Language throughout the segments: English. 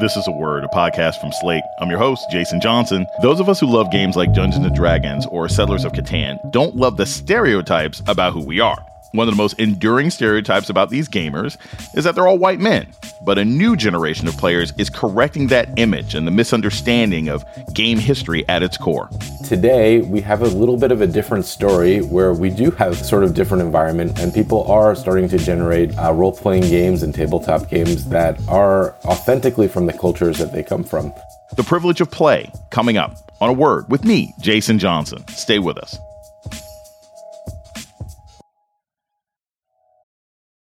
This is a Word, a podcast from Slate. I'm your host, Jason Johnson. Those of us who love games like Dungeons and Dragons or Settlers of Catan don't love the stereotypes about who we are. One of the most enduring stereotypes about these gamers is that they're all white men. But a new generation of players is correcting that image and the misunderstanding of game history at its core. Today, we have a little bit of a different story where we do have sort of different environment and people are starting to generate uh, role-playing games and tabletop games that are authentically from the cultures that they come from. The privilege of play coming up on a word with me, Jason Johnson. Stay with us.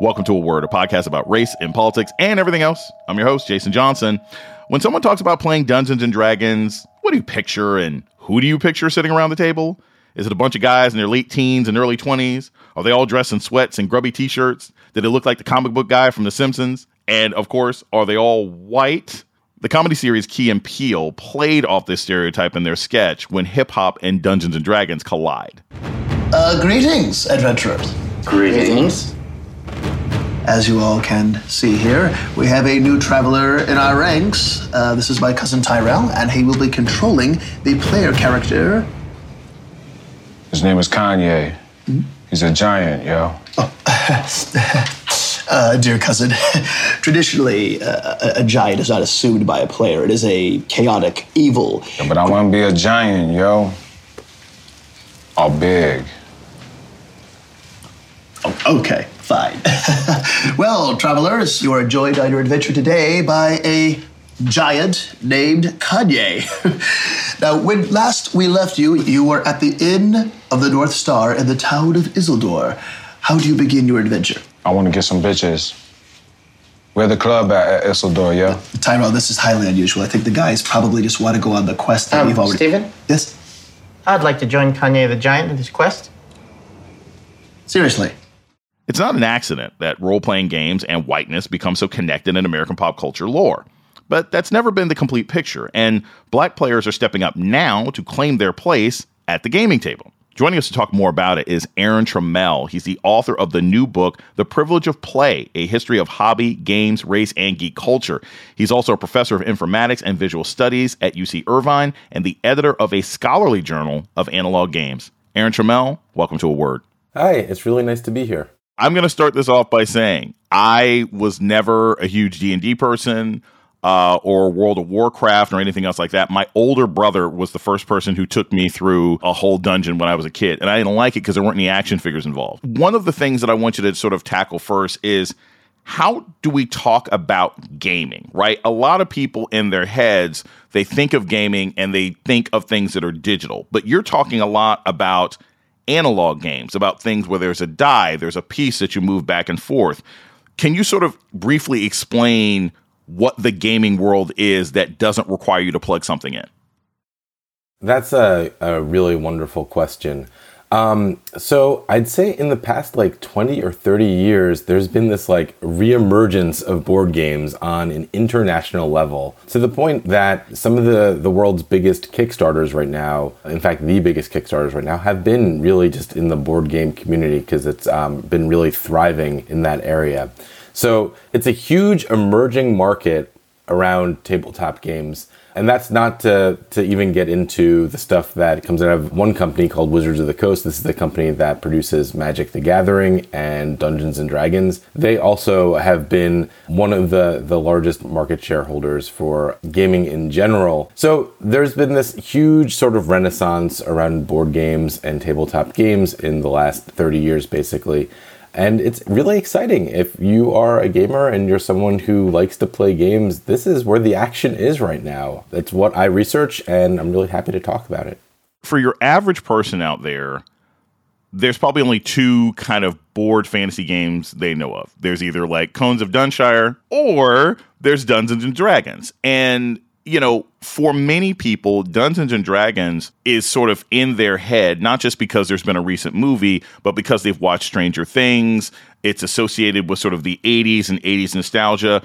Welcome to A Word, a podcast about race and politics and everything else. I'm your host, Jason Johnson. When someone talks about playing Dungeons and Dragons, what do you picture and who do you picture sitting around the table? Is it a bunch of guys in their late teens and early 20s? Are they all dressed in sweats and grubby t shirts? Did it look like the comic book guy from The Simpsons? And of course, are they all white? The comedy series Key and Peele played off this stereotype in their sketch when hip hop and Dungeons and Dragons collide. Uh, greetings, adventurers. Greetings. As you all can see here, we have a new traveler in our ranks. Uh, this is my cousin Tyrell, and he will be controlling the player character. His name is Kanye. He's a giant, yo. Uh, dear cousin, traditionally, uh, a, a giant is not assumed by a player. It is a chaotic evil. But I want to be a giant, yo. All big. Oh, okay, fine. well, travelers, you are joined on your adventure today by a giant named Kanye. now, when last we left you, you were at the Inn of the North Star in the town of Isildur. How do you begin your adventure? I want to get some bitches. Where the club at, at Isildur, yo? Tyrell, this is highly unusual. I think the guys probably just want to go on the quest that Um, we've already. Steven? Yes? I'd like to join Kanye the Giant in this quest. Seriously. It's not an accident that role playing games and whiteness become so connected in American pop culture lore. But that's never been the complete picture, and black players are stepping up now to claim their place at the gaming table. Joining us to talk more about it is Aaron Trammell. He's the author of the new book, The Privilege of Play A History of Hobby, Games, Race, and Geek Culture. He's also a professor of informatics and visual studies at UC Irvine and the editor of a scholarly journal of analog games. Aaron Trammell, welcome to A Word. Hi, it's really nice to be here. I'm going to start this off by saying I was never a huge D&D person uh, or World of Warcraft or anything else like that. My older brother was the first person who took me through a whole dungeon when I was a kid, and I didn't like it because there weren't any action figures involved. One of the things that I want you to sort of tackle first is how do we talk about gaming, right? A lot of people in their heads, they think of gaming and they think of things that are digital, but you're talking a lot about analog games, about things where there's a die, there's a piece that you move back and forth. Can you sort of briefly explain what the gaming world is that doesn't require you to plug something in? That's a, a really wonderful question. Um, so I'd say in the past like 20 or 30 years, there's been this like reemergence of board games on an international level to the point that some of the, the world's biggest Kickstarters right now, in fact, the biggest Kickstarters right now, have been really just in the board game community because it's um, been really thriving in that area. So it's a huge emerging market around tabletop games. And that's not to, to even get into the stuff that comes out of one company called Wizards of the Coast. This is the company that produces Magic the Gathering and Dungeons and Dragons. They also have been one of the, the largest market shareholders for gaming in general. So there's been this huge sort of renaissance around board games and tabletop games in the last 30 years, basically. And it's really exciting. If you are a gamer and you're someone who likes to play games, this is where the action is right now. That's what I research, and I'm really happy to talk about it. For your average person out there, there's probably only two kind of board fantasy games they know of. There's either like Cones of Dunshire or there's Dungeons and Dragons. And you know, for many people, Dungeons and Dragons is sort of in their head, not just because there's been a recent movie, but because they've watched Stranger Things. It's associated with sort of the 80s and 80s nostalgia.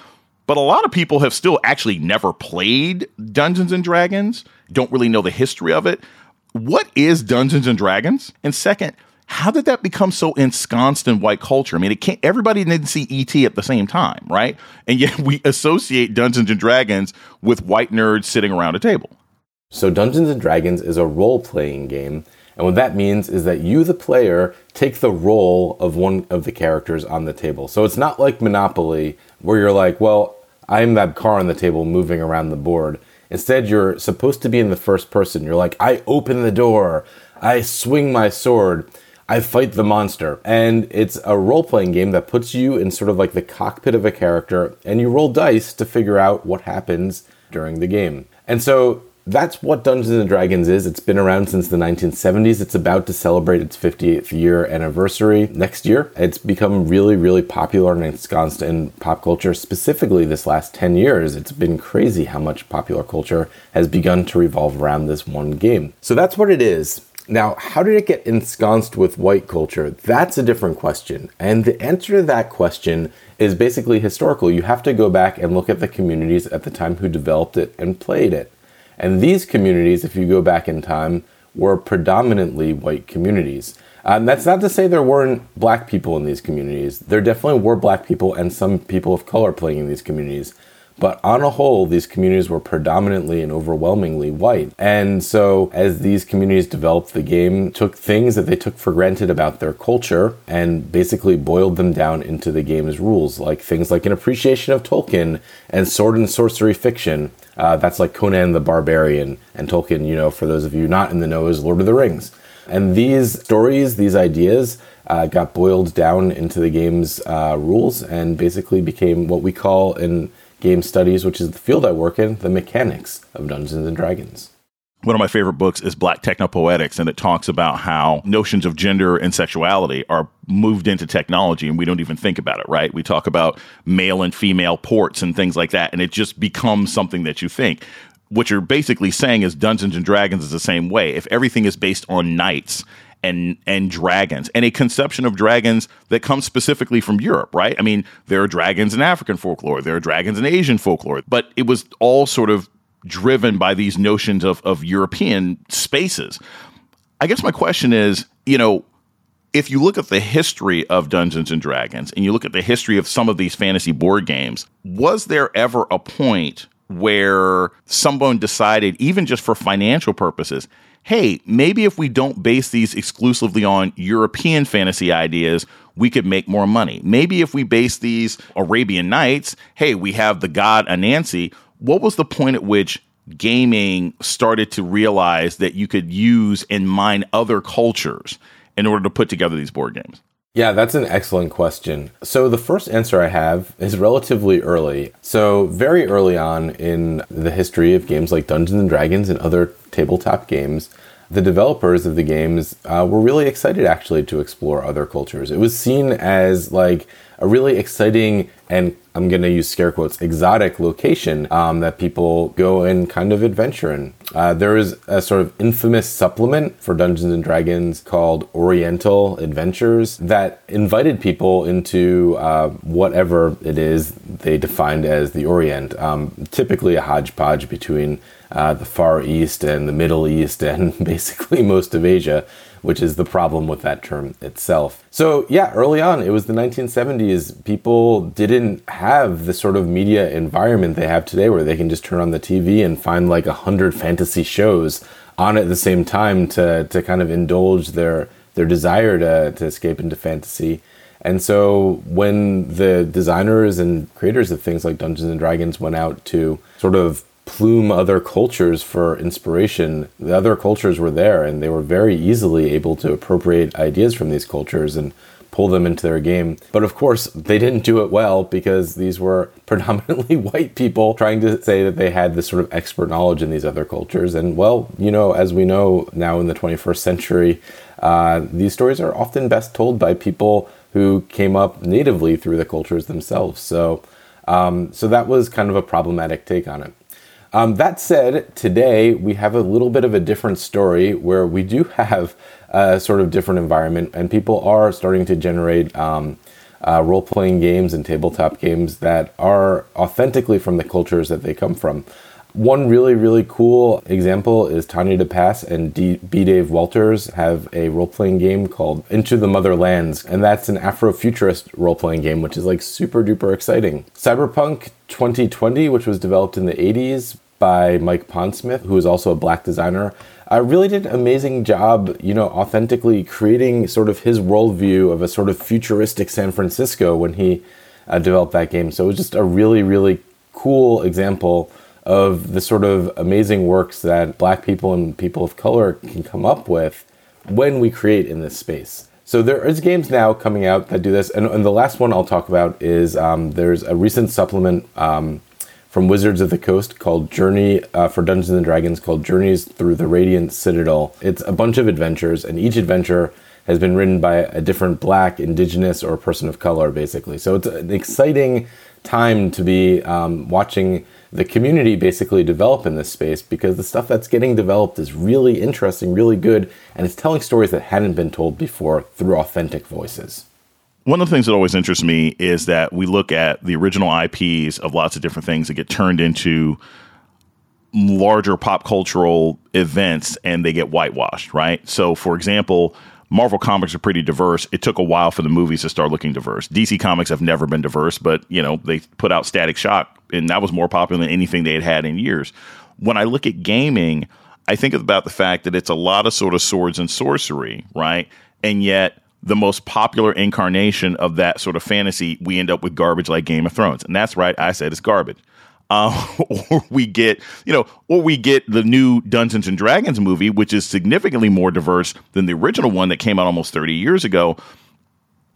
But a lot of people have still actually never played Dungeons and Dragons, don't really know the history of it. What is Dungeons and Dragons? And second, how did that become so ensconced in white culture? I mean, it can't everybody didn't see ET at the same time, right? And yet we associate Dungeons and Dragons with white nerds sitting around a table. So Dungeons and Dragons is a role-playing game, and what that means is that you the player take the role of one of the characters on the table. So it's not like Monopoly where you're like, well, I'm that car on the table moving around the board. Instead, you're supposed to be in the first person. You're like, I open the door, I swing my sword I fight the monster. And it's a role playing game that puts you in sort of like the cockpit of a character, and you roll dice to figure out what happens during the game. And so that's what Dungeons and Dragons is. It's been around since the 1970s. It's about to celebrate its 58th year anniversary next year. It's become really, really popular and ensconced in pop culture, specifically this last 10 years. It's been crazy how much popular culture has begun to revolve around this one game. So that's what it is. Now, how did it get ensconced with white culture? That's a different question. And the answer to that question is basically historical. You have to go back and look at the communities at the time who developed it and played it. And these communities, if you go back in time, were predominantly white communities. Um, that's not to say there weren't black people in these communities. There definitely were black people and some people of color playing in these communities. But on a whole, these communities were predominantly and overwhelmingly white. And so, as these communities developed the game, took things that they took for granted about their culture and basically boiled them down into the game's rules, like things like an appreciation of Tolkien and sword and sorcery fiction. Uh, that's like Conan the Barbarian and Tolkien, you know, for those of you not in the know, is Lord of the Rings. And these stories, these ideas, uh, got boiled down into the game's uh, rules and basically became what we call in game studies, which is the field I work in, the mechanics of Dungeons and Dragons. One of my favorite books is Black Technopoetics, and it talks about how notions of gender and sexuality are moved into technology and we don't even think about it, right? We talk about male and female ports and things like that, and it just becomes something that you think. What you're basically saying is Dungeons and Dragons is the same way. If everything is based on knights and and dragons and a conception of dragons that comes specifically from Europe, right? I mean, there are dragons in African folklore, there are dragons in Asian folklore, but it was all sort of driven by these notions of of European spaces. I guess my question is, you know, if you look at the history of Dungeons and Dragons and you look at the history of some of these fantasy board games, was there ever a point where someone decided, even just for financial purposes, hey, maybe if we don't base these exclusively on European fantasy ideas, we could make more money. Maybe if we base these Arabian Nights, hey, we have the god Anansi. What was the point at which gaming started to realize that you could use and mine other cultures in order to put together these board games? Yeah, that's an excellent question. So, the first answer I have is relatively early. So, very early on in the history of games like Dungeons and Dragons and other tabletop games, the developers of the games uh, were really excited actually to explore other cultures. It was seen as like a really exciting and I'm going to use scare quotes exotic location um, that people go and kind of adventure in. Uh, there is a sort of infamous supplement for Dungeons and Dragons called Oriental Adventures that invited people into uh, whatever it is they defined as the Orient, um, typically a hodgepodge between uh, the Far East and the Middle East and basically most of Asia which is the problem with that term itself. So, yeah, early on, it was the 1970s. People didn't have the sort of media environment they have today where they can just turn on the TV and find like a hundred fantasy shows on at the same time to, to kind of indulge their, their desire to, to escape into fantasy. And so when the designers and creators of things like Dungeons and Dragons went out to sort of plume other cultures for inspiration. The other cultures were there and they were very easily able to appropriate ideas from these cultures and pull them into their game. But of course, they didn't do it well because these were predominantly white people trying to say that they had this sort of expert knowledge in these other cultures. And well, you know, as we know now in the 21st century, uh, these stories are often best told by people who came up natively through the cultures themselves. So, um, so that was kind of a problematic take on it. Um, that said, today we have a little bit of a different story where we do have a sort of different environment, and people are starting to generate um, uh, role playing games and tabletop games that are authentically from the cultures that they come from. One really, really cool example is Tanya DePass and D- B. Dave Walters have a role playing game called Into the Motherlands, and that's an Afrofuturist role playing game, which is like super duper exciting. Cyberpunk 2020, which was developed in the 80s by Mike Pondsmith, who is also a black designer, uh, really did an amazing job, you know, authentically creating sort of his worldview of a sort of futuristic San Francisco when he uh, developed that game. So it was just a really, really cool example of the sort of amazing works that black people and people of color can come up with when we create in this space. So there is games now coming out that do this, and, and the last one I'll talk about is um, there's a recent supplement um, from Wizards of the Coast called Journey uh, for Dungeons and Dragons called Journeys Through the Radiant Citadel. It's a bunch of adventures, and each adventure has been written by a different black, indigenous, or person of color, basically. So it's an exciting time to be um, watching the community basically develop in this space because the stuff that's getting developed is really interesting, really good, and it's telling stories that hadn't been told before through authentic voices. One of the things that always interests me is that we look at the original IPs of lots of different things that get turned into larger pop cultural events and they get whitewashed, right? So, for example, Marvel comics are pretty diverse. It took a while for the movies to start looking diverse. DC comics have never been diverse, but you know they put out Static Shock, and that was more popular than anything they had had in years. When I look at gaming, I think about the fact that it's a lot of sort of swords and sorcery, right? And yet the most popular incarnation of that sort of fantasy, we end up with garbage like Game of Thrones, and that's right. I said it's garbage. Uh, or we get, you know, or we get the new Dungeons and Dragons movie, which is significantly more diverse than the original one that came out almost 30 years ago.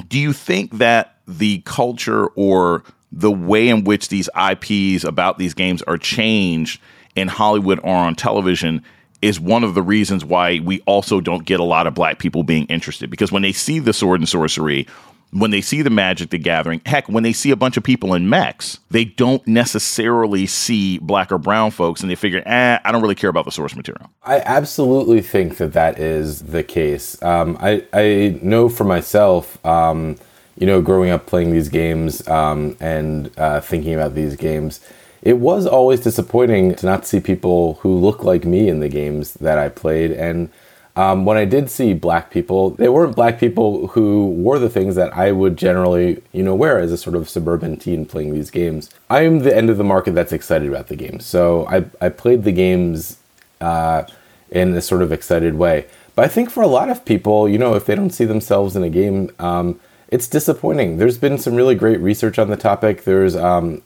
Do you think that the culture or the way in which these IPs about these games are changed in Hollywood or on television is one of the reasons why we also don't get a lot of black people being interested? Because when they see the sword and sorcery when they see the Magic the Gathering, heck, when they see a bunch of people in mechs, they don't necessarily see black or brown folks and they figure, eh, I don't really care about the source material. I absolutely think that that is the case. Um, I, I know for myself, um, you know, growing up playing these games um, and uh, thinking about these games, it was always disappointing to not see people who look like me in the games that I played. And um, when I did see black people, they weren't black people who wore the things that I would generally, you know, wear as a sort of suburban teen playing these games. I am the end of the market that's excited about the games. So I, I played the games uh, in a sort of excited way. But I think for a lot of people, you know, if they don't see themselves in a game, um, it's disappointing. There's been some really great research on the topic. There's um,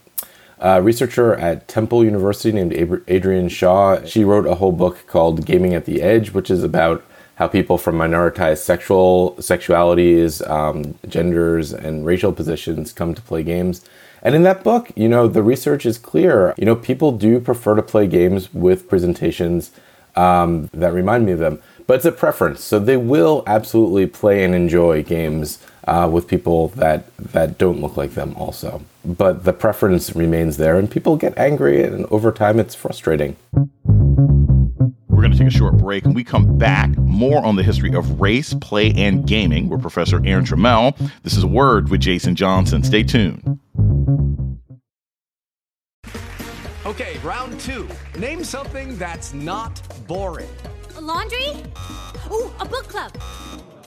a researcher at Temple University named Adrienne Shaw. She wrote a whole book called Gaming at the Edge, which is about how people from minoritized sexual sexualities, um, genders, and racial positions come to play games. And in that book, you know, the research is clear. You know, people do prefer to play games with presentations um, that remind me of them, but it's a preference. So they will absolutely play and enjoy games uh, with people that that don't look like them also. But the preference remains there, and people get angry, and over time, it's frustrating. We're going to take a short break, and we come back more on the history of race, play, and gaming with Professor Aaron Trammell. This is a word with Jason Johnson. Stay tuned. Okay, round two. Name something that's not boring. A laundry. Ooh, a book club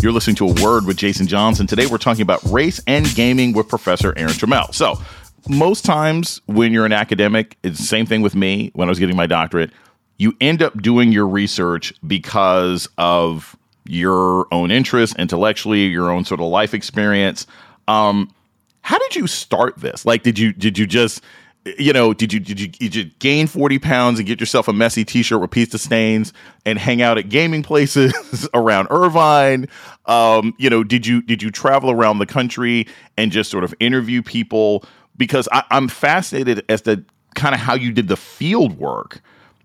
You're listening to A Word with Jason Johnson. Today we're talking about race and gaming with Professor Aaron Trammell. So, most times when you're an academic, it's the same thing with me when I was getting my doctorate. You end up doing your research because of your own interests intellectually, your own sort of life experience. Um, how did you start this? Like, did you did you just you know, did you did you did you gain forty pounds and get yourself a messy T-shirt with pizza stains and hang out at gaming places around Irvine? Um, you know, did you did you travel around the country and just sort of interview people? Because I, I'm fascinated as to kind of how you did the field work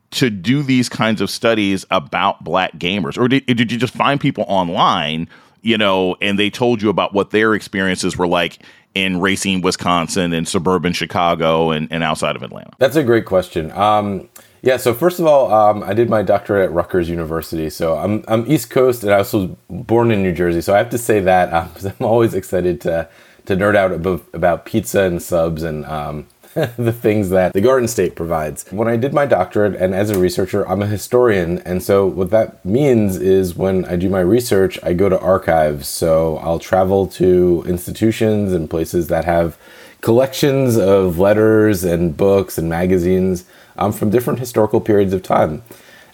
to do these kinds of studies about black gamers, or did, did you just find people online? You know, and they told you about what their experiences were like in Racine, Wisconsin, and suburban Chicago, and, and outside of Atlanta? That's a great question. Um, yeah, so first of all, um, I did my doctorate at Rutgers University. So I'm, I'm East Coast, and I was born in New Jersey. So I have to say that because um, I'm always excited to to nerd out about, about pizza and subs and um, the things that the Garden State provides. When I did my doctorate and as a researcher, I'm a historian. And so what that means is when I do my research, I go to archives. So I'll travel to institutions and places that have collections of letters and books and magazines um, from different historical periods of time.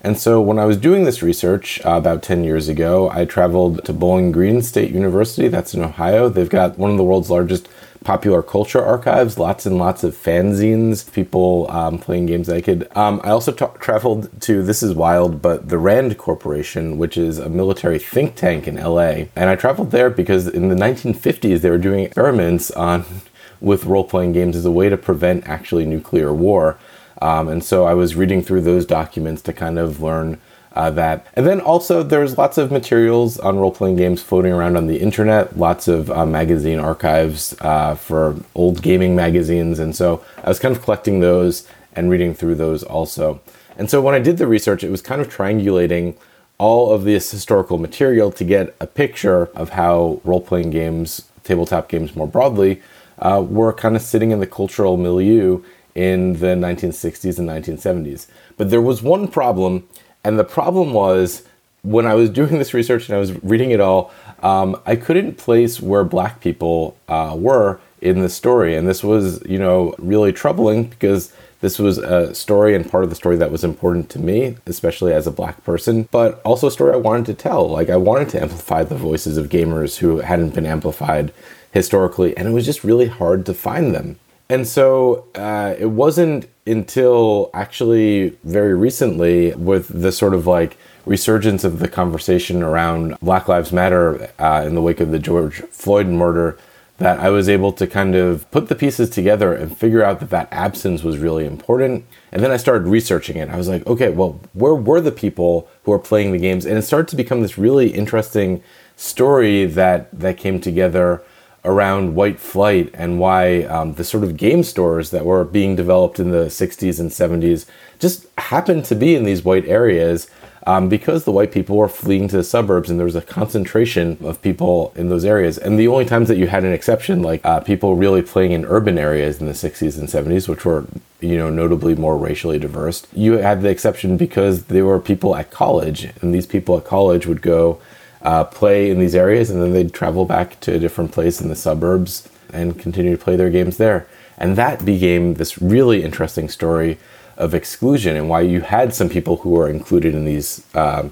And so when I was doing this research uh, about 10 years ago, I traveled to Bowling Green State University, that's in Ohio. They've got one of the world's largest popular culture archives, lots and lots of fanzines, people um, playing games I could. Um, I also ta- traveled to, this is wild, but the RAND Corporation, which is a military think tank in LA. And I traveled there because in the 1950s, they were doing experiments on with role playing games as a way to prevent actually nuclear war. Um, and so I was reading through those documents to kind of learn uh, that. And then also, there's lots of materials on role playing games floating around on the internet, lots of uh, magazine archives uh, for old gaming magazines. And so I was kind of collecting those and reading through those also. And so when I did the research, it was kind of triangulating all of this historical material to get a picture of how role playing games, tabletop games more broadly, uh, were kind of sitting in the cultural milieu in the 1960s and 1970s. But there was one problem and the problem was when I was doing this research and I was reading it all, um, I couldn't place where black people uh, were in the story. And this was, you know, really troubling because this was a story and part of the story that was important to me, especially as a black person, but also a story I wanted to tell. Like, I wanted to amplify the voices of gamers who hadn't been amplified historically, and it was just really hard to find them. And so uh, it wasn't until actually very recently, with the sort of like resurgence of the conversation around Black Lives Matter uh, in the wake of the George Floyd murder, that I was able to kind of put the pieces together and figure out that that absence was really important. And then I started researching it. I was like, okay, well, where were the people who are playing the games? And it started to become this really interesting story that that came together around white flight and why um, the sort of game stores that were being developed in the 60s and 70s just happened to be in these white areas um, because the white people were fleeing to the suburbs and there was a concentration of people in those areas. And the only times that you had an exception, like uh, people really playing in urban areas in the 60s and 70s, which were you know notably more racially diverse, you had the exception because they were people at college, and these people at college would go uh, play in these areas, and then they'd travel back to a different place in the suburbs and continue to play their games there. And that became this really interesting story of exclusion and why you had some people who were included in these uh,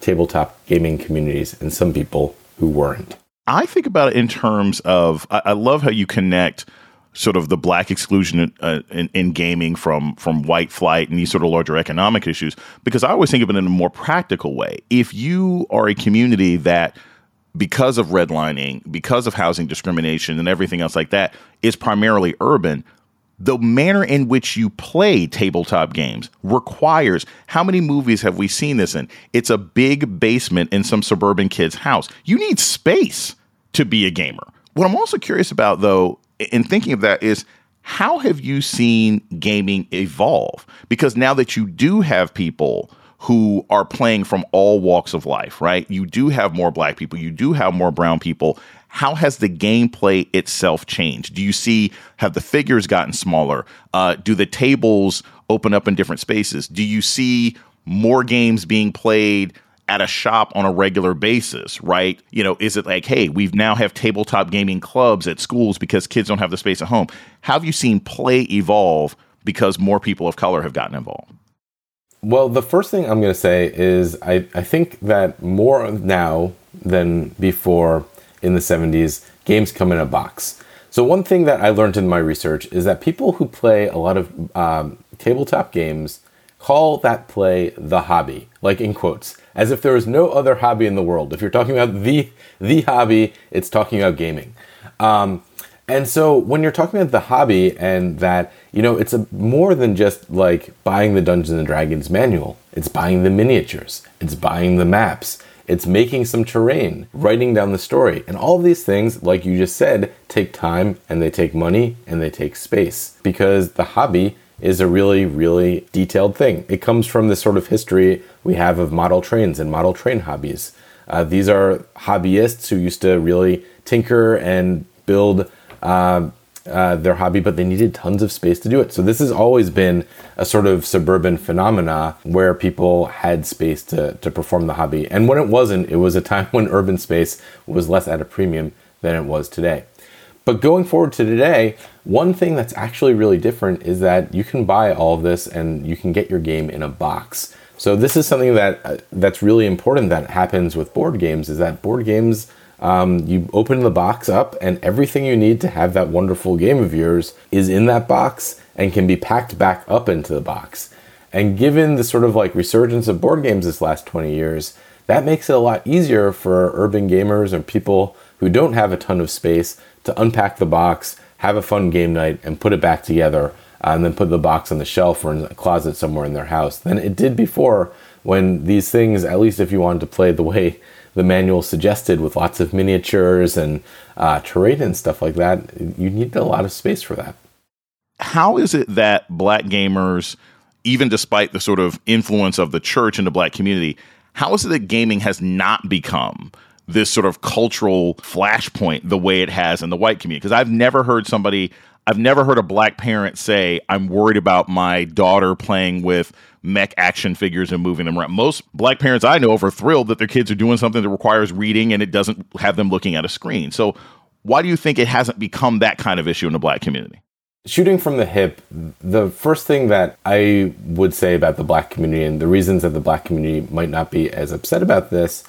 tabletop gaming communities and some people who weren't. I think about it in terms of I, I love how you connect sort of the black exclusion uh, in, in, gaming from from white flight and these sort of larger economic issues because I always think of it in a more practical way. If you are a community that because of redlining, because of housing discrimination and everything else like that is primarily urban, the manner in which you play tabletop games requires how many movies have we seen this in? It's a big basement in some suburban kid's house. You need space to be a gamer. What I'm also curious about though in thinking of that is how have you seen gaming evolve? Because now that you do have people who are playing from all walks of life, right? You do have more black people, you do have more brown people. How has the gameplay itself changed? Do you see have the figures gotten smaller? Uh, do the tables open up in different spaces? Do you see more games being played at a shop on a regular basis, right? You know, is it like, hey, we've now have tabletop gaming clubs at schools because kids don't have the space at home? How have you seen play evolve because more people of color have gotten involved? Well, the first thing I'm going to say is I, I think that more now than before in the 70s, games come in a box. So, one thing that I learned in my research is that people who play a lot of um, tabletop games call that play the hobby, like in quotes, as if there is no other hobby in the world. If you're talking about the the hobby, it's talking about gaming. Um, and so when you're talking about the hobby and that, you know, it's a more than just like buying the Dungeons and Dragons manual. It's buying the miniatures. It's buying the maps. It's making some terrain, writing down the story. And all of these things, like you just said, take time and they take money and they take space because the hobby is a really, really detailed thing. It comes from the sort of history we have of model trains and model train hobbies. Uh, these are hobbyists who used to really tinker and build uh, uh, their hobby, but they needed tons of space to do it. So this has always been a sort of suburban phenomena where people had space to, to perform the hobby. And when it wasn't, it was a time when urban space was less at a premium than it was today. But going forward to today, one thing that's actually really different is that you can buy all of this and you can get your game in a box. So this is something that uh, that's really important that happens with board games is that board games um, you open the box up, and everything you need to have that wonderful game of yours is in that box and can be packed back up into the box. And given the sort of like resurgence of board games this last 20 years, that makes it a lot easier for urban gamers or people who don't have a ton of space to unpack the box, have a fun game night, and put it back together, uh, and then put the box on the shelf or in a closet somewhere in their house than it did before when these things, at least if you wanted to play the way the manual suggested with lots of miniatures and uh, terrain and stuff like that, you need a lot of space for that. How is it that black gamers, even despite the sort of influence of the church in the black community, how is it that gaming has not become this sort of cultural flashpoint the way it has in the white community? Because I've never heard somebody, I've never heard a black parent say, I'm worried about my daughter playing with mech action figures and moving them around. Most black parents I know are thrilled that their kids are doing something that requires reading and it doesn't have them looking at a screen. So, why do you think it hasn't become that kind of issue in the black community? Shooting from the hip, the first thing that I would say about the black community and the reasons that the black community might not be as upset about this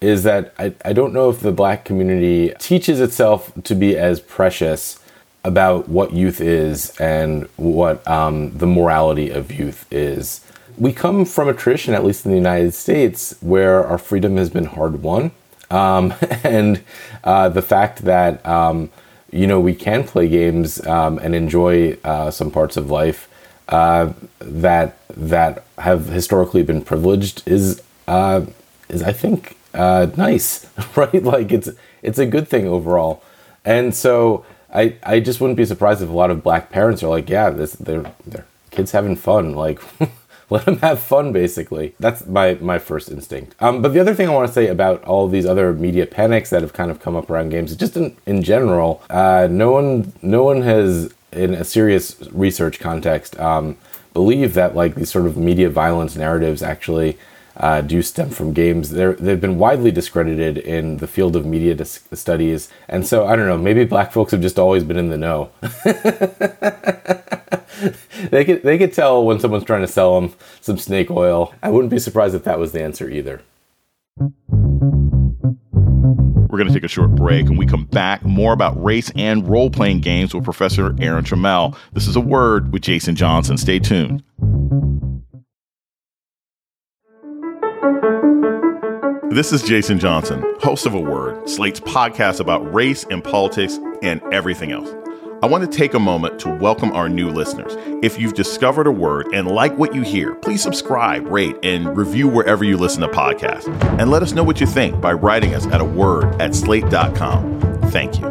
is that I, I don't know if the black community teaches itself to be as precious about what youth is and what um, the morality of youth is we come from a tradition, at least in the United States, where our freedom has been hard won. Um, and uh, the fact that, um, you know, we can play games um, and enjoy uh, some parts of life uh, that that have historically been privileged is, uh, is I think, uh, nice, right? Like it's it's a good thing overall. And so I, I just wouldn't be surprised if a lot of black parents are like, yeah, this they're, they're kids having fun. Like, let them have fun basically that's my my first instinct um, but the other thing i want to say about all these other media panics that have kind of come up around games just in, in general uh, no one no one has in a serious research context um, believe that like these sort of media violence narratives actually uh, do stem from games. They're, they've been widely discredited in the field of media dis- studies. And so, I don't know, maybe black folks have just always been in the know. they could they could tell when someone's trying to sell them some snake oil. I wouldn't be surprised if that was the answer either. We're going to take a short break and we come back more about race and role playing games with Professor Aaron Trammell. This is a word with Jason Johnson. Stay tuned. This is Jason Johnson, host of A Word, Slate's podcast about race and politics and everything else. I want to take a moment to welcome our new listeners. If you've discovered a word and like what you hear, please subscribe, rate, and review wherever you listen to podcasts. And let us know what you think by writing us at a word at slate.com. Thank you.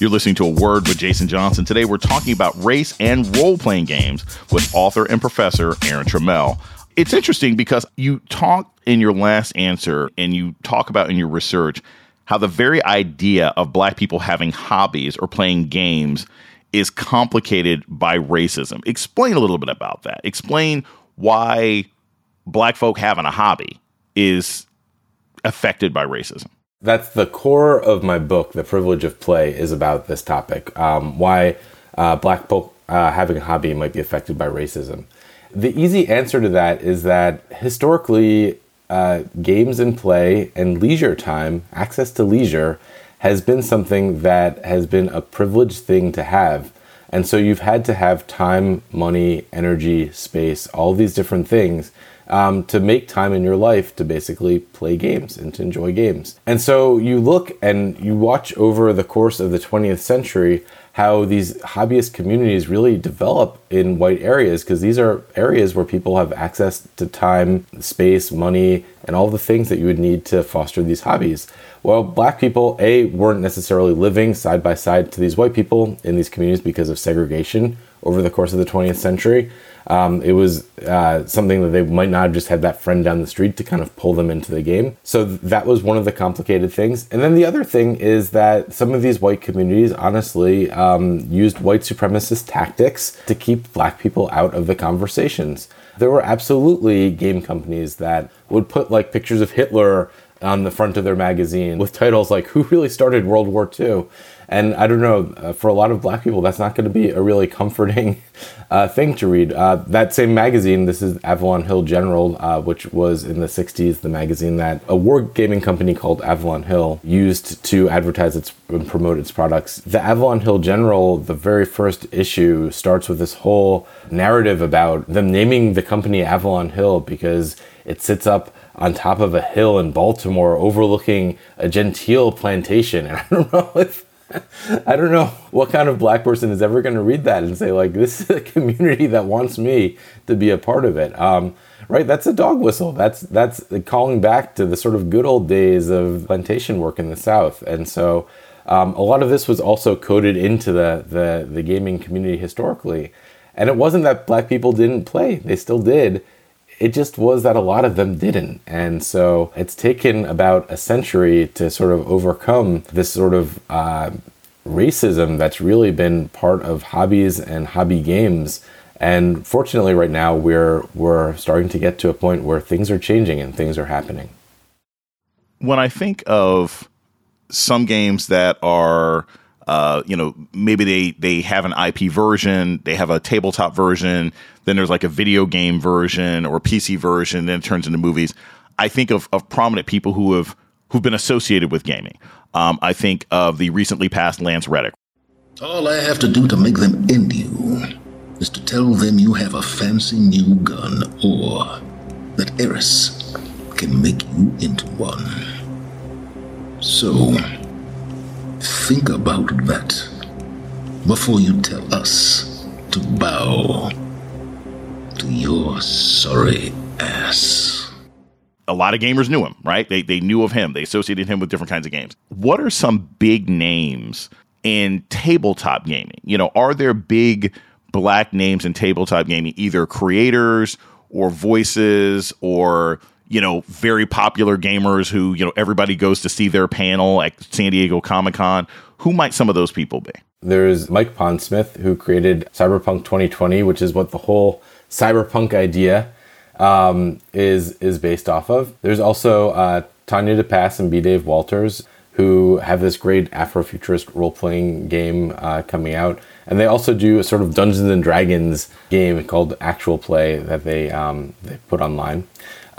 You're listening to A Word with Jason Johnson. Today we're talking about race and role playing games with author and professor Aaron Trammell. It's interesting because you talk in your last answer and you talk about in your research how the very idea of black people having hobbies or playing games is complicated by racism. Explain a little bit about that. Explain why black folk having a hobby is affected by racism. That's the core of my book. The privilege of play is about this topic. Um, why uh, black folk uh, having a hobby might be affected by racism. The easy answer to that is that historically uh, games and play and leisure time, access to leisure, has been something that has been a privileged thing to have. And so you've had to have time, money, energy, space, all these different things um, to make time in your life to basically play games and to enjoy games. And so you look and you watch over the course of the 20th century how these hobbyist communities really develop in white areas because these are areas where people have access to time, space, money, and all the things that you would need to foster these hobbies. Well, black people, A, weren't necessarily living side by side to these white people in these communities because of segregation over the course of the 20th century. Um, it was uh, something that they might not have just had that friend down the street to kind of pull them into the game. So that was one of the complicated things. And then the other thing is that some of these white communities honestly um, used white supremacist tactics to keep black people out of the conversations. There were absolutely game companies that would put like pictures of Hitler on the front of their magazine with titles like Who Really Started World War II? And I don't know, uh, for a lot of black people, that's not going to be a really comforting uh, thing to read. Uh, that same magazine, this is Avalon Hill General, uh, which was in the 60s, the magazine that a war gaming company called Avalon Hill used to advertise its and promote its products. The Avalon Hill General, the very first issue, starts with this whole narrative about them naming the company Avalon Hill because it sits up on top of a hill in Baltimore overlooking a genteel plantation. And I don't know if I don't know what kind of black person is ever going to read that and say like this is a community that wants me to be a part of it. Um, right? That's a dog whistle. That's that's calling back to the sort of good old days of plantation work in the South. And so um, a lot of this was also coded into the, the the gaming community historically. And it wasn't that black people didn't play; they still did. It just was that a lot of them didn't. And so it's taken about a century to sort of overcome this sort of uh, racism that's really been part of hobbies and hobby games. And fortunately, right now, we're, we're starting to get to a point where things are changing and things are happening. When I think of some games that are uh, you know, maybe they they have an IP version, they have a tabletop version, then there's like a video game version or PC version, then it turns into movies. I think of, of prominent people who have who've been associated with gaming. Um, I think of the recently passed Lance Reddick. All I have to do to make them end you is to tell them you have a fancy new gun or that Eris can make you into one. So, Think about that before you tell us to bow to your sorry ass. A lot of gamers knew him, right? They, they knew of him. They associated him with different kinds of games. What are some big names in tabletop gaming? You know, are there big black names in tabletop gaming, either creators or voices or you know, very popular gamers who, you know, everybody goes to see their panel at San Diego Comic Con. Who might some of those people be? There's Mike Pondsmith, who created Cyberpunk 2020, which is what the whole cyberpunk idea um, is is based off of. There's also uh, Tanya DePass and B. Dave Walters, who have this great Afrofuturist role playing game uh, coming out. And they also do a sort of Dungeons and Dragons game called Actual Play that they um, they put online.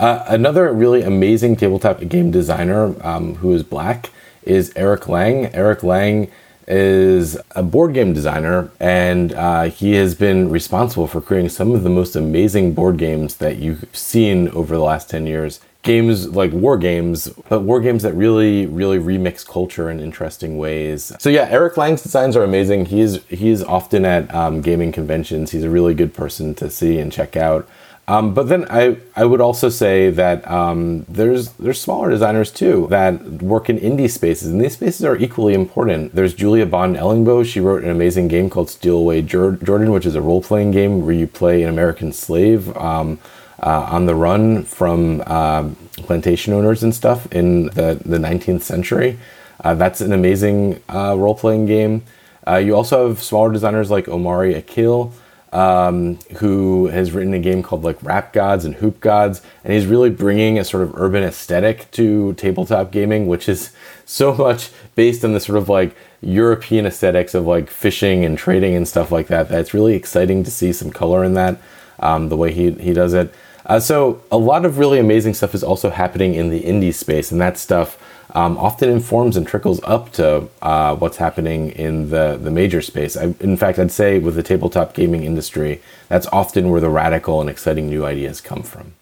Uh, another really amazing tabletop game designer um, who is black is Eric Lang. Eric Lang is a board game designer, and uh, he has been responsible for creating some of the most amazing board games that you've seen over the last 10 years. Games like war games, but war games that really, really remix culture in interesting ways. So yeah, Eric Lang's designs are amazing. He's he's often at um, gaming conventions. He's a really good person to see and check out. Um, but then I, I would also say that um, there's there's smaller designers too that work in indie spaces, and these spaces are equally important. There's Julia Bond Ellingboe. She wrote an amazing game called Steal Away Jordan, which is a role playing game where you play an American slave um, uh, on the run from uh, plantation owners and stuff in the, the 19th century. Uh, that's an amazing uh, role playing game. Uh, you also have smaller designers like Omari Akil um, who has written a game called like Rap Gods and Hoop Gods, and he's really bringing a sort of urban aesthetic to tabletop gaming, which is so much based on the sort of like European aesthetics of like fishing and trading and stuff like that. That's really exciting to see some color in that, um, the way he he does it. Uh, so a lot of really amazing stuff is also happening in the indie space, and that stuff um, often informs and trickles up to uh, what's happening in the, the major space. I, in fact, I'd say with the tabletop gaming industry, that's often where the radical and exciting new ideas come from.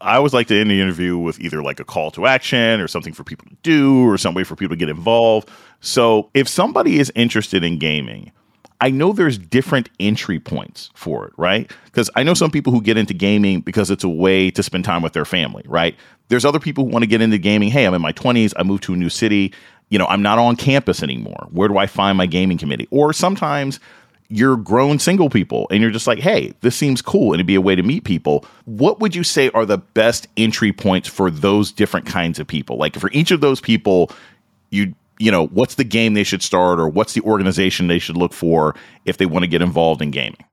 I always like to end the interview with either like a call to action or something for people to do or some way for people to get involved. So if somebody is interested in gaming, I know there's different entry points for it, right? Because I know some people who get into gaming because it's a way to spend time with their family, right? There's other people who want to get into gaming. Hey, I'm in my 20s, I moved to a new city, you know, I'm not on campus anymore. Where do I find my gaming committee? Or sometimes you're grown single people and you're just like, hey, this seems cool and it'd be a way to meet people. What would you say are the best entry points for those different kinds of people? Like for each of those people, you you know, what's the game they should start or what's the organization they should look for if they want to get involved in gaming?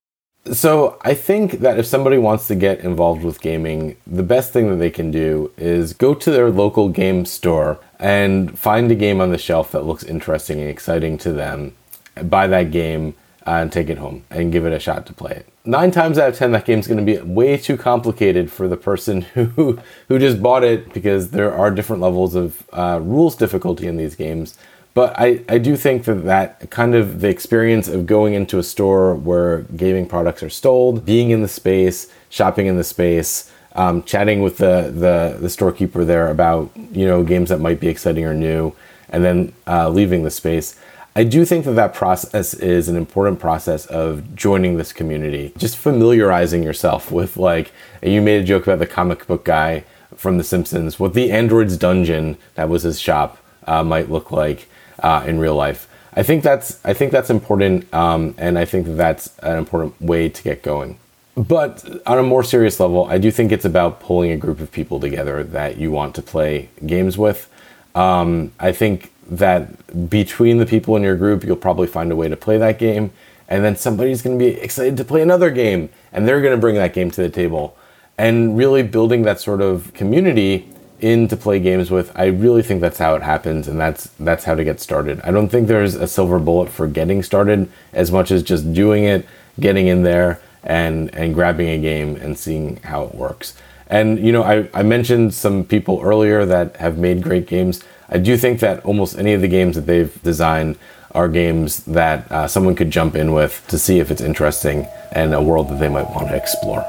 So, I think that if somebody wants to get involved with gaming, the best thing that they can do is go to their local game store and find a game on the shelf that looks interesting and exciting to them. Buy that game and take it home and give it a shot to play it. Nine times out of ten, that game's going to be way too complicated for the person who who just bought it because there are different levels of uh, rules difficulty in these games. But I, I do think that that kind of the experience of going into a store where gaming products are sold, being in the space, shopping in the space, um, chatting with the, the, the storekeeper there about you know games that might be exciting or new, and then uh, leaving the space. I do think that that process is an important process of joining this community, just familiarizing yourself with like you made a joke about the comic book guy from The Simpsons, what the android's dungeon that was his shop uh, might look like uh, in real life. I think that's I think that's important, um, and I think that's an important way to get going. But on a more serious level, I do think it's about pulling a group of people together that you want to play games with. Um, I think that between the people in your group, you'll probably find a way to play that game. And then somebody's going to be excited to play another game, and they're going to bring that game to the table. And really building that sort of community in to play games with, I really think that's how it happens, and that's that's how to get started. I don't think there's a silver bullet for getting started as much as just doing it, getting in there, and and grabbing a game and seeing how it works. And you know, I, I mentioned some people earlier that have made great games. I do think that almost any of the games that they've designed are games that uh, someone could jump in with to see if it's interesting and a world that they might want to explore.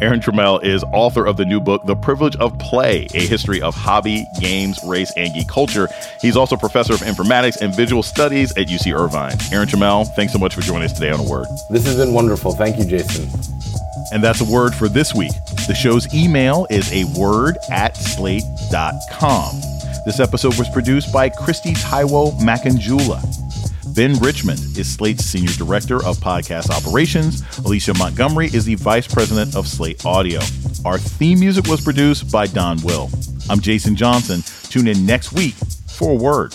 Aaron Trammell is author of the new book, The Privilege of Play A History of Hobby, Games, Race, and Geek Culture. He's also professor of informatics and visual studies at UC Irvine. Aaron Trammell, thanks so much for joining us today on A Word. This has been wonderful. Thank you, Jason. And that's a word for this week. The show's email is a word at slate.com. This episode was produced by Kristie Taiwo Makanjuola. Ben Richmond is Slate's Senior Director of Podcast Operations. Alicia Montgomery is the Vice President of Slate Audio. Our theme music was produced by Don Will. I'm Jason Johnson. Tune in next week for a word.